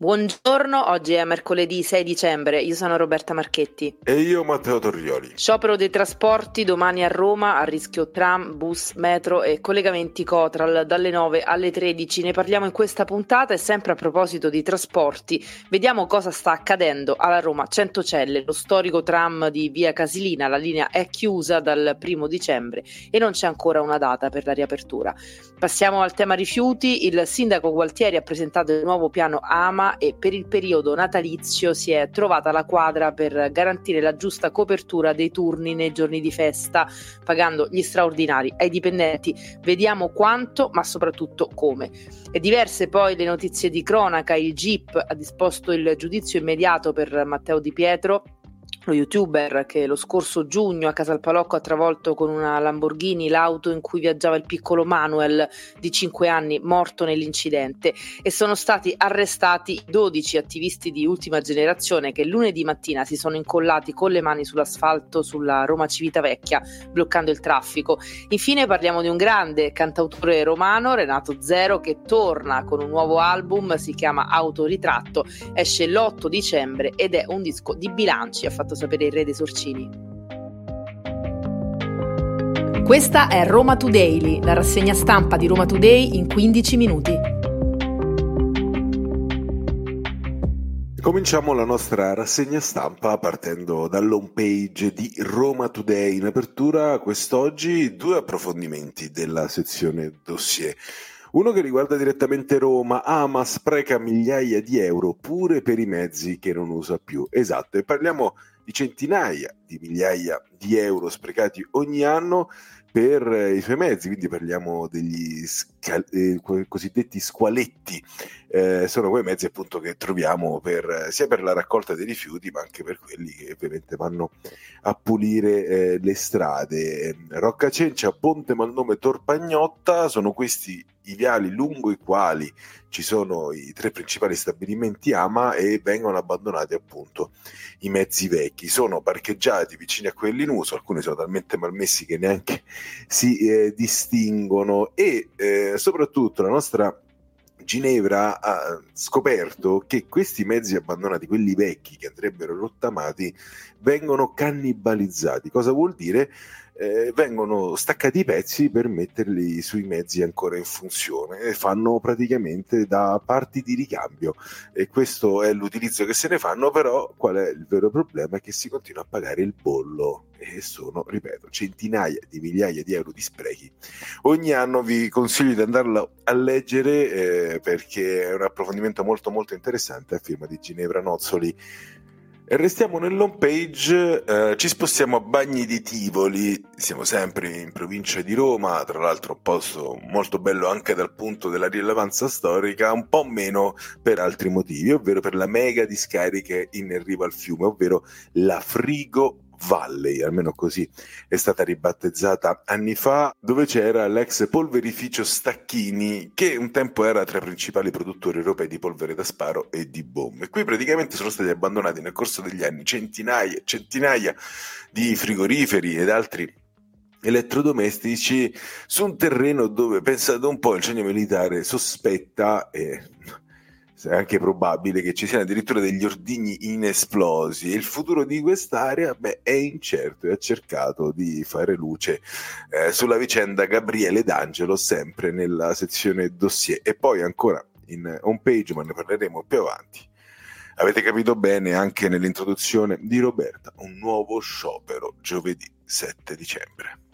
Buongiorno, oggi è mercoledì 6 dicembre, io sono Roberta Marchetti. E io Matteo Torrioli. Sciopero dei trasporti domani a Roma, a rischio tram, bus, metro e collegamenti Cotral dalle 9 alle 13. Ne parliamo in questa puntata e sempre a proposito di trasporti, vediamo cosa sta accadendo alla Roma Centocelle, lo storico tram di via Casilina. La linea è chiusa dal primo dicembre e non c'è ancora una data per la riapertura. Passiamo al tema rifiuti, il sindaco Gualtieri ha presentato il nuovo piano AMA e per il periodo natalizio si è trovata la quadra per garantire la giusta copertura dei turni nei giorni di festa, pagando gli straordinari ai dipendenti. Vediamo quanto, ma soprattutto come. E diverse poi le notizie di cronaca, il GIP ha disposto il giudizio immediato per Matteo Di Pietro lo youtuber che lo scorso giugno a Casalpalocco ha travolto con una Lamborghini l'auto in cui viaggiava il piccolo Manuel di 5 anni morto nell'incidente e sono stati arrestati 12 attivisti di ultima generazione che lunedì mattina si sono incollati con le mani sull'asfalto sulla Roma Civitavecchia bloccando il traffico. Infine parliamo di un grande cantautore romano, Renato Zero, che torna con un nuovo album, si chiama Autoritratto, esce l'8 dicembre ed è un disco di bilanci, ha fatto sapere il re dei sorcini. Questa è Roma Today, la rassegna stampa di Roma Today in 15 minuti. Cominciamo la nostra rassegna stampa partendo dall'home page di Roma Today. In apertura quest'oggi due approfondimenti della sezione dossier. Uno che riguarda direttamente Roma, ama, spreca migliaia di euro pure per i mezzi che non usa più. Esatto, e parliamo di centinaia di migliaia di euro sprecati ogni anno per eh, i suoi mezzi, quindi parliamo degli scal- eh, cosiddetti squaletti, eh, sono quei mezzi appunto che troviamo per, sia per la raccolta dei rifiuti ma anche per quelli che ovviamente vanno a pulire eh, le strade. Rocca Cencia, Ponte Malnome, Torpagnotta sono questi i viali lungo i quali ci sono i tre principali stabilimenti AMA e vengono abbandonati appunto i mezzi vecchi. Sono parcheggiati vicini a quelli in uso, alcuni sono talmente malmessi che neanche si eh, distinguono e eh, soprattutto la nostra Ginevra ha scoperto che questi mezzi abbandonati, quelli vecchi che andrebbero rottamati, vengono cannibalizzati. Cosa vuol dire? Eh, vengono staccati i pezzi per metterli sui mezzi ancora in funzione e fanno praticamente da parti di ricambio. E questo è l'utilizzo che se ne fanno però qual è il vero problema? È che si continua a pagare il bollo e sono, ripeto, centinaia di migliaia di euro di sprechi. Ogni anno vi consiglio di andarlo a leggere eh, perché è un approfondimento molto molto interessante a firma di Ginevra Nozzoli e restiamo nell'home page, eh, ci spostiamo a Bagni di Tivoli, siamo sempre in provincia di Roma, tra l'altro un posto molto bello anche dal punto della rilevanza storica, un po' meno per altri motivi, ovvero per la mega discariche in riva al fiume, ovvero la Frigo Valley, almeno così è stata ribattezzata anni fa, dove c'era l'ex polverificio Stacchini, che un tempo era tra i principali produttori europei di polvere da sparo e di bombe. Qui praticamente sono stati abbandonati nel corso degli anni centinaia e centinaia di frigoriferi ed altri elettrodomestici su un terreno dove, pensate un po', il genio militare sospetta e è anche probabile che ci siano addirittura degli ordigni inesplosi. Il futuro di quest'area beh, è incerto e ha cercato di fare luce eh, sulla vicenda Gabriele D'Angelo sempre nella sezione dossier. E poi ancora in home page ma ne parleremo più avanti. Avete capito bene anche nell'introduzione di Roberta un nuovo sciopero giovedì 7 dicembre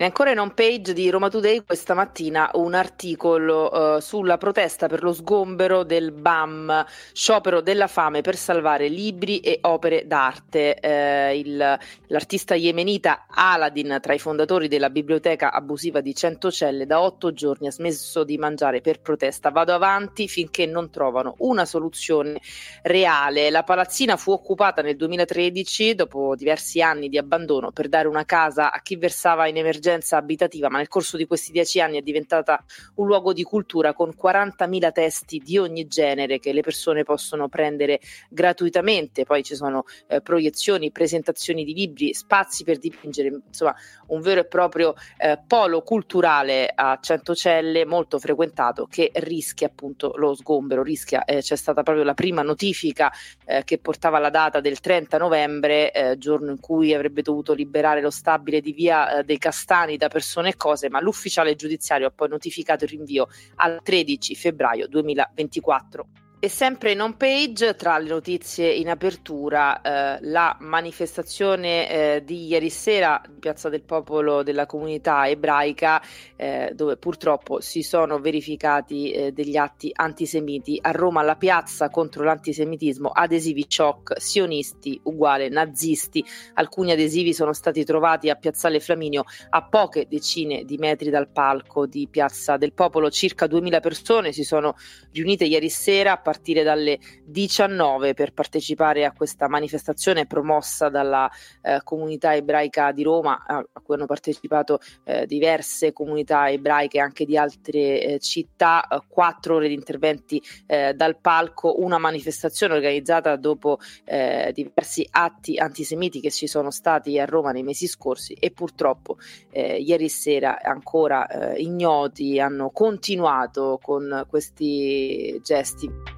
E ancora in home page di Roma Today questa mattina un articolo uh, sulla protesta per lo sgombero del BAM, sciopero della fame per salvare libri e opere d'arte. Uh, il, l'artista yemenita Aladdin, tra i fondatori della biblioteca abusiva di Centocelle, da otto giorni ha smesso di mangiare per protesta. Vado avanti finché non trovano una soluzione reale. La palazzina fu occupata nel 2013 dopo diversi anni di abbandono per dare una casa a chi versava in emergenza emergenza abitativa, ma nel corso di questi dieci anni è diventata un luogo di cultura con 40.000 testi di ogni genere che le persone possono prendere gratuitamente. Poi ci sono eh, proiezioni, presentazioni di libri, spazi per dipingere, insomma, un vero e proprio eh, polo culturale a Centocelle molto frequentato che rischia appunto lo sgombero. Rischia, eh, c'è stata proprio la prima notifica eh, che portava la data del 30 novembre, eh, giorno in cui avrebbe dovuto liberare lo stabile di via eh, dei Castani lontani da persone e cose, ma l'ufficiale giudiziario ha poi notificato il rinvio al 13 febbraio 2024. E sempre in home page, tra le notizie in apertura, eh, la manifestazione eh, di ieri sera in Piazza del Popolo della comunità ebraica, eh, dove purtroppo si sono verificati eh, degli atti antisemiti. A Roma la piazza contro l'antisemitismo, adesivi shock, sionisti uguale nazisti. Alcuni adesivi sono stati trovati a Piazzale Flaminio a poche decine di metri dal palco di Piazza del Popolo. Circa 2000 persone si sono riunite ieri sera partire dalle 19 per partecipare a questa manifestazione promossa dalla eh, comunità ebraica di Roma, a, a cui hanno partecipato eh, diverse comunità ebraiche anche di altre eh, città, eh, quattro ore di interventi eh, dal palco, una manifestazione organizzata dopo eh, diversi atti antisemiti che ci sono stati a Roma nei mesi scorsi e purtroppo ieri sera ancora ignoti hanno continuato con questi gesti.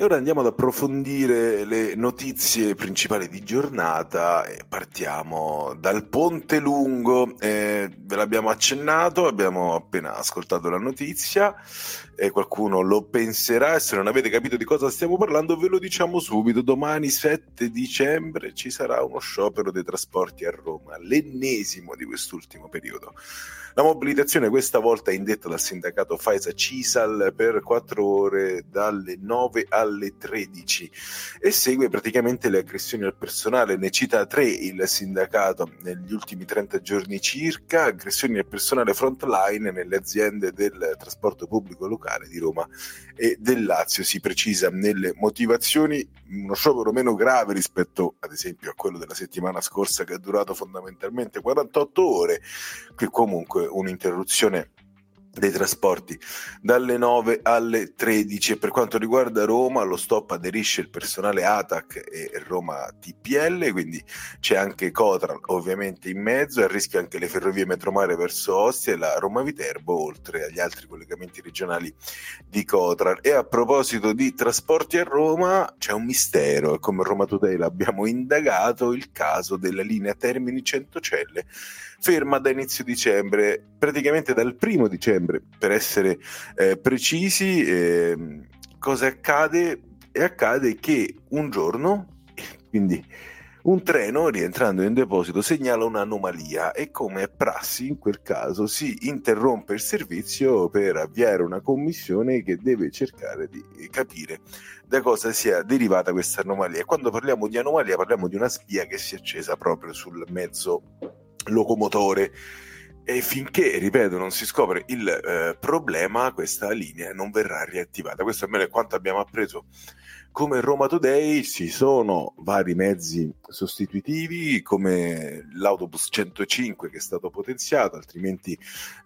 E ora andiamo ad approfondire le notizie principali di giornata e partiamo dal Ponte Lungo. Eh, ve l'abbiamo accennato, abbiamo appena ascoltato la notizia e qualcuno lo penserà e se non avete capito di cosa stiamo parlando ve lo diciamo subito. Domani 7 dicembre ci sarà uno sciopero dei trasporti a Roma, l'ennesimo di quest'ultimo periodo. La mobilitazione questa volta è indetta dal sindacato Faisa Cisal per 4 ore dalle 9 alle 13 e segue praticamente le aggressioni al personale. Ne cita tre il sindacato negli ultimi 30 giorni circa, aggressioni al personale frontline nelle aziende del trasporto pubblico locale di Roma e del Lazio. Si precisa nelle motivazioni uno sciopero meno grave rispetto ad esempio a quello della settimana scorsa che è durato fondamentalmente 48 ore, che comunque un'interruzione dei trasporti dalle 9 alle 13 e per quanto riguarda Roma lo stop aderisce il personale ATAC e Roma TPL quindi c'è anche Cotral ovviamente in mezzo a rischio anche le ferrovie metromare verso Ostia e la Roma Viterbo oltre agli altri collegamenti regionali di Cotral. E a proposito di trasporti a Roma c'è un mistero. Come Roma Today l'abbiamo indagato il caso della linea Termini Centocelle ferma da inizio dicembre praticamente dal primo dicembre. Per essere eh, precisi, eh, cosa accade? E accade che un giorno, quindi un treno rientrando in deposito segnala un'anomalia e come prassi in quel caso si interrompe il servizio per avviare una commissione che deve cercare di capire da cosa sia derivata questa anomalia. Quando parliamo di anomalia parliamo di una spia che si è accesa proprio sul mezzo locomotore e finché, ripeto, non si scopre il eh, problema, questa linea non verrà riattivata. Questo almeno è quanto abbiamo appreso come Roma Today ci sono vari mezzi sostitutivi come l'autobus 105 che è stato potenziato, altrimenti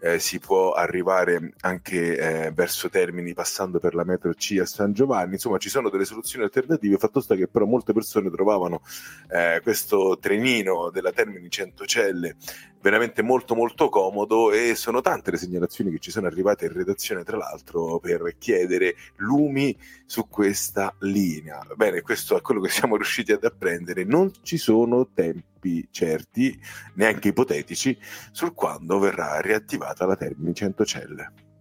eh, si può arrivare anche eh, verso Termini passando per la metro C a San Giovanni, insomma ci sono delle soluzioni alternative, fatto sta che però molte persone trovavano eh, questo trenino della Termini Centocelle veramente molto molto comodo e sono tante le segnalazioni che ci sono arrivate in redazione tra l'altro per chiedere lumi su questa linea. Bene, questo è quello che siamo riusciti ad apprendere. Non ci sono tempi certi, neanche ipotetici, sul quando verrà riattivata la Termini Centocelle.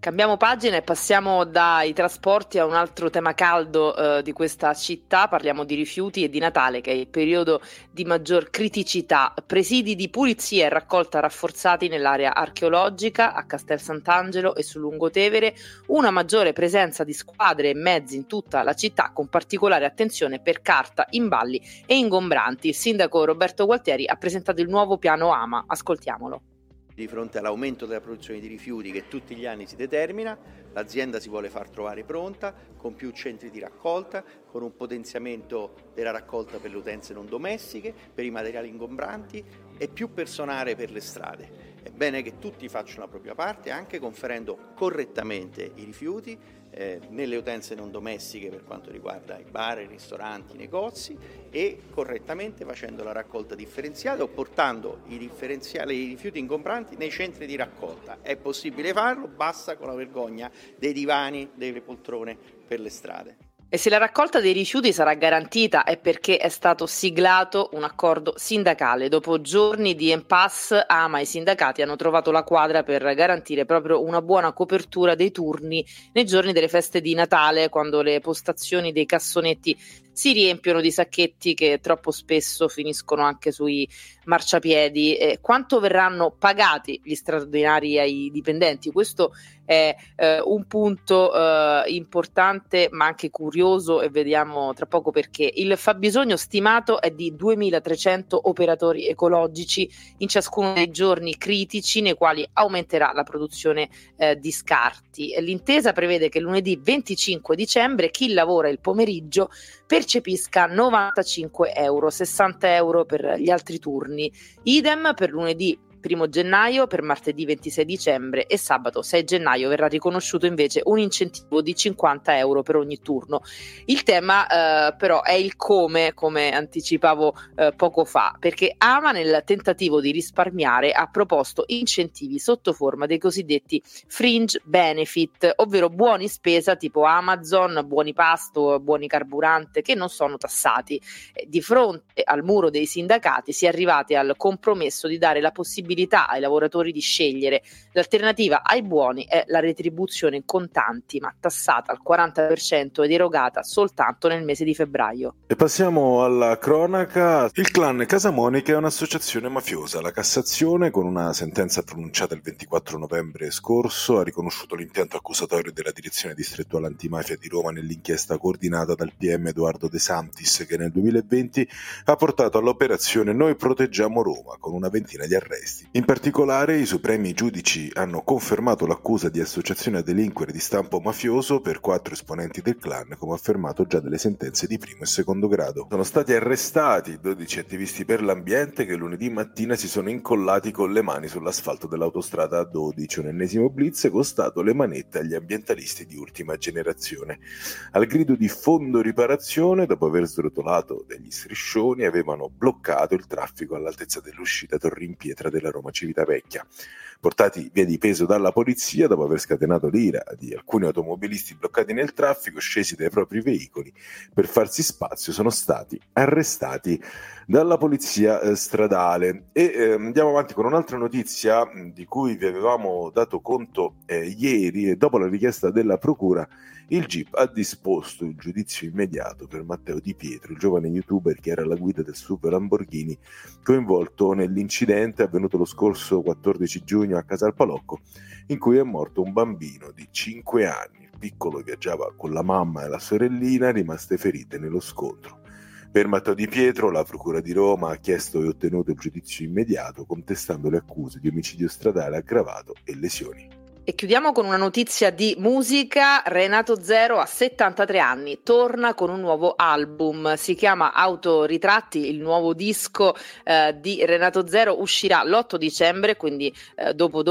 Cambiamo pagina e passiamo dai trasporti a un altro tema caldo eh, di questa città, parliamo di rifiuti e di Natale che è il periodo di maggior criticità. Presidi di pulizia e raccolta rafforzati nell'area archeologica a Castel Sant'Angelo e su Lungotevere, una maggiore presenza di squadre e mezzi in tutta la città con particolare attenzione per carta, imballi e ingombranti. Il sindaco Roberto Gualtieri ha presentato il nuovo piano AMA, ascoltiamolo. Di fronte all'aumento della produzione di rifiuti che tutti gli anni si determina, l'azienda si vuole far trovare pronta con più centri di raccolta, con un potenziamento della raccolta per le utenze non domestiche, per i materiali ingombranti e più personale per le strade. È bene che tutti facciano la propria parte anche conferendo correttamente i rifiuti eh, nelle utenze non domestiche per quanto riguarda i bar, i ristoranti, i negozi e correttamente facendo la raccolta differenziata o portando i, i rifiuti ingombranti nei centri di raccolta. È possibile farlo, basta con la vergogna dei divani, delle poltrone per le strade. E se la raccolta dei rifiuti sarà garantita è perché è stato siglato un accordo sindacale. Dopo giorni di impasse, AMA e i sindacati hanno trovato la quadra per garantire proprio una buona copertura dei turni nei giorni delle feste di Natale, quando le postazioni dei cassonetti si riempiono di sacchetti che troppo spesso finiscono anche sui marciapiedi. Eh, quanto verranno pagati gli straordinari ai dipendenti? Questo è eh, un punto eh, importante ma anche curioso e vediamo tra poco perché. Il fabbisogno stimato è di 2.300 operatori ecologici in ciascuno dei giorni critici nei quali aumenterà la produzione eh, di scarti. L'intesa prevede che lunedì 25 dicembre chi lavora il pomeriggio percepisca 95 euro, 60 euro per gli altri turni. Idem per lunedì 1 gennaio per martedì 26 dicembre e sabato 6 gennaio verrà riconosciuto invece un incentivo di 50 euro per ogni turno. Il tema eh, però è il come, come anticipavo eh, poco fa, perché Ama nel tentativo di risparmiare ha proposto incentivi sotto forma dei cosiddetti fringe benefit, ovvero buoni spesa tipo Amazon, buoni pasto, buoni carburante che non sono tassati. Di fronte al muro dei sindacati si è arrivati al compromesso di dare la possibilità possibilità ai lavoratori di scegliere. L'alternativa ai buoni è la retribuzione in contanti, ma tassata al 40% ed erogata soltanto nel mese di febbraio. E passiamo alla cronaca. Il clan Casamonica è un'associazione mafiosa. La Cassazione, con una sentenza pronunciata il 24 novembre scorso, ha riconosciuto l'intento accusatorio della Direzione Distrettuale Antimafia di Roma nell'inchiesta coordinata dal PM Edoardo De Santis, che nel 2020 ha portato all'operazione Noi proteggiamo Roma, con una ventina di arresti arresti. In particolare i supremi giudici hanno confermato l'accusa di associazione a delinquere di stampo mafioso per quattro esponenti del clan, come affermato già dalle sentenze di primo e secondo grado. Sono stati arrestati 12 attivisti per l'ambiente che lunedì mattina si sono incollati con le mani sull'asfalto dell'autostrada A12, un ennesimo blitz costato le manette agli ambientalisti di ultima generazione. Al grido di fondo riparazione, dopo aver srotolato degli striscioni, avevano bloccato il traffico all'altezza dell'uscita Torri in Pietra della Roma Civitavecchia. Portati via di peso dalla polizia dopo aver scatenato l'ira di alcuni automobilisti bloccati nel traffico, scesi dai propri veicoli per farsi spazio, sono stati arrestati dalla polizia eh, stradale. E eh, andiamo avanti con un'altra notizia di cui vi avevamo dato conto eh, ieri, dopo la richiesta della Procura il GIP ha disposto il giudizio immediato per Matteo Di Pietro, il giovane youtuber che era alla guida del super Lamborghini, coinvolto nell'incidente avvenuto lo scorso 14 giugno a Casal Palocco, in cui è morto un bambino di 5 anni. Il piccolo viaggiava con la mamma e la sorellina, rimaste ferite nello scontro. Per Matteo Di Pietro, la Procura di Roma ha chiesto e ottenuto il giudizio immediato, contestando le accuse di omicidio stradale aggravato e lesioni. E chiudiamo con una notizia di musica. Renato Zero a 73 anni, torna con un nuovo album, si chiama Autoritratti, il nuovo disco eh, di Renato Zero uscirà l'8 dicembre, quindi eh, dopo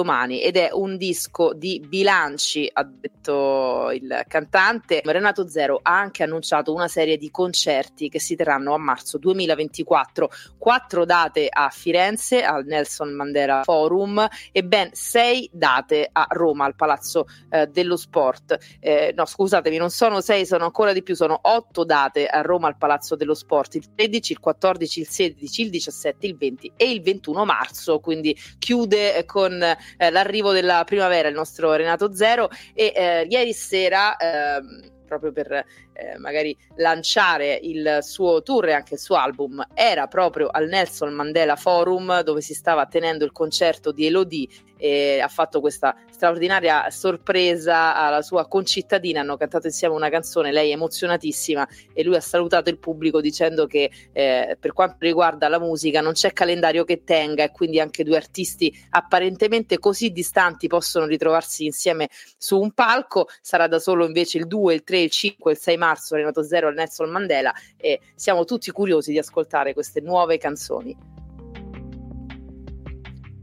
ed è un disco di bilanci, ha detto il cantante. Renato Zero ha anche annunciato una serie di concerti che si terranno a marzo 2024, quattro date a Firenze al Nelson Mandela Forum e ben sei date a Roma Roma al Palazzo eh, dello Sport. Eh, no, scusatemi, non sono sei, sono ancora di più, sono otto date a Roma al Palazzo dello Sport, il 13, il 14, il 16, il 17, il 20 e il 21 marzo, quindi chiude eh, con eh, l'arrivo della primavera il nostro Renato Zero e eh, ieri sera ehm, proprio per eh, magari lanciare il suo tour e anche il suo album, era proprio al Nelson Mandela Forum dove si stava tenendo il concerto di Elodie e ha fatto questa straordinaria sorpresa alla sua concittadina, hanno cantato insieme una canzone, lei emozionatissima e lui ha salutato il pubblico dicendo che eh, per quanto riguarda la musica non c'è calendario che tenga e quindi anche due artisti apparentemente così distanti possono ritrovarsi insieme su un palco, sarà da solo invece il 2, il 3, il 5, il 6 marzo Renato Zero al Nelson Mandela e siamo tutti curiosi di ascoltare queste nuove canzoni.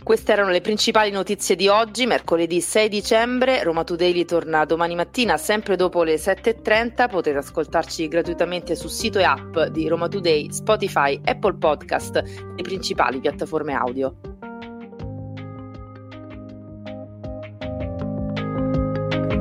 Queste erano le principali notizie di oggi, mercoledì 6 dicembre. Roma Today torna domani mattina, sempre dopo le 7.30. Potete ascoltarci gratuitamente sul sito e app di Roma Today, Spotify, Apple Podcast e principali piattaforme audio.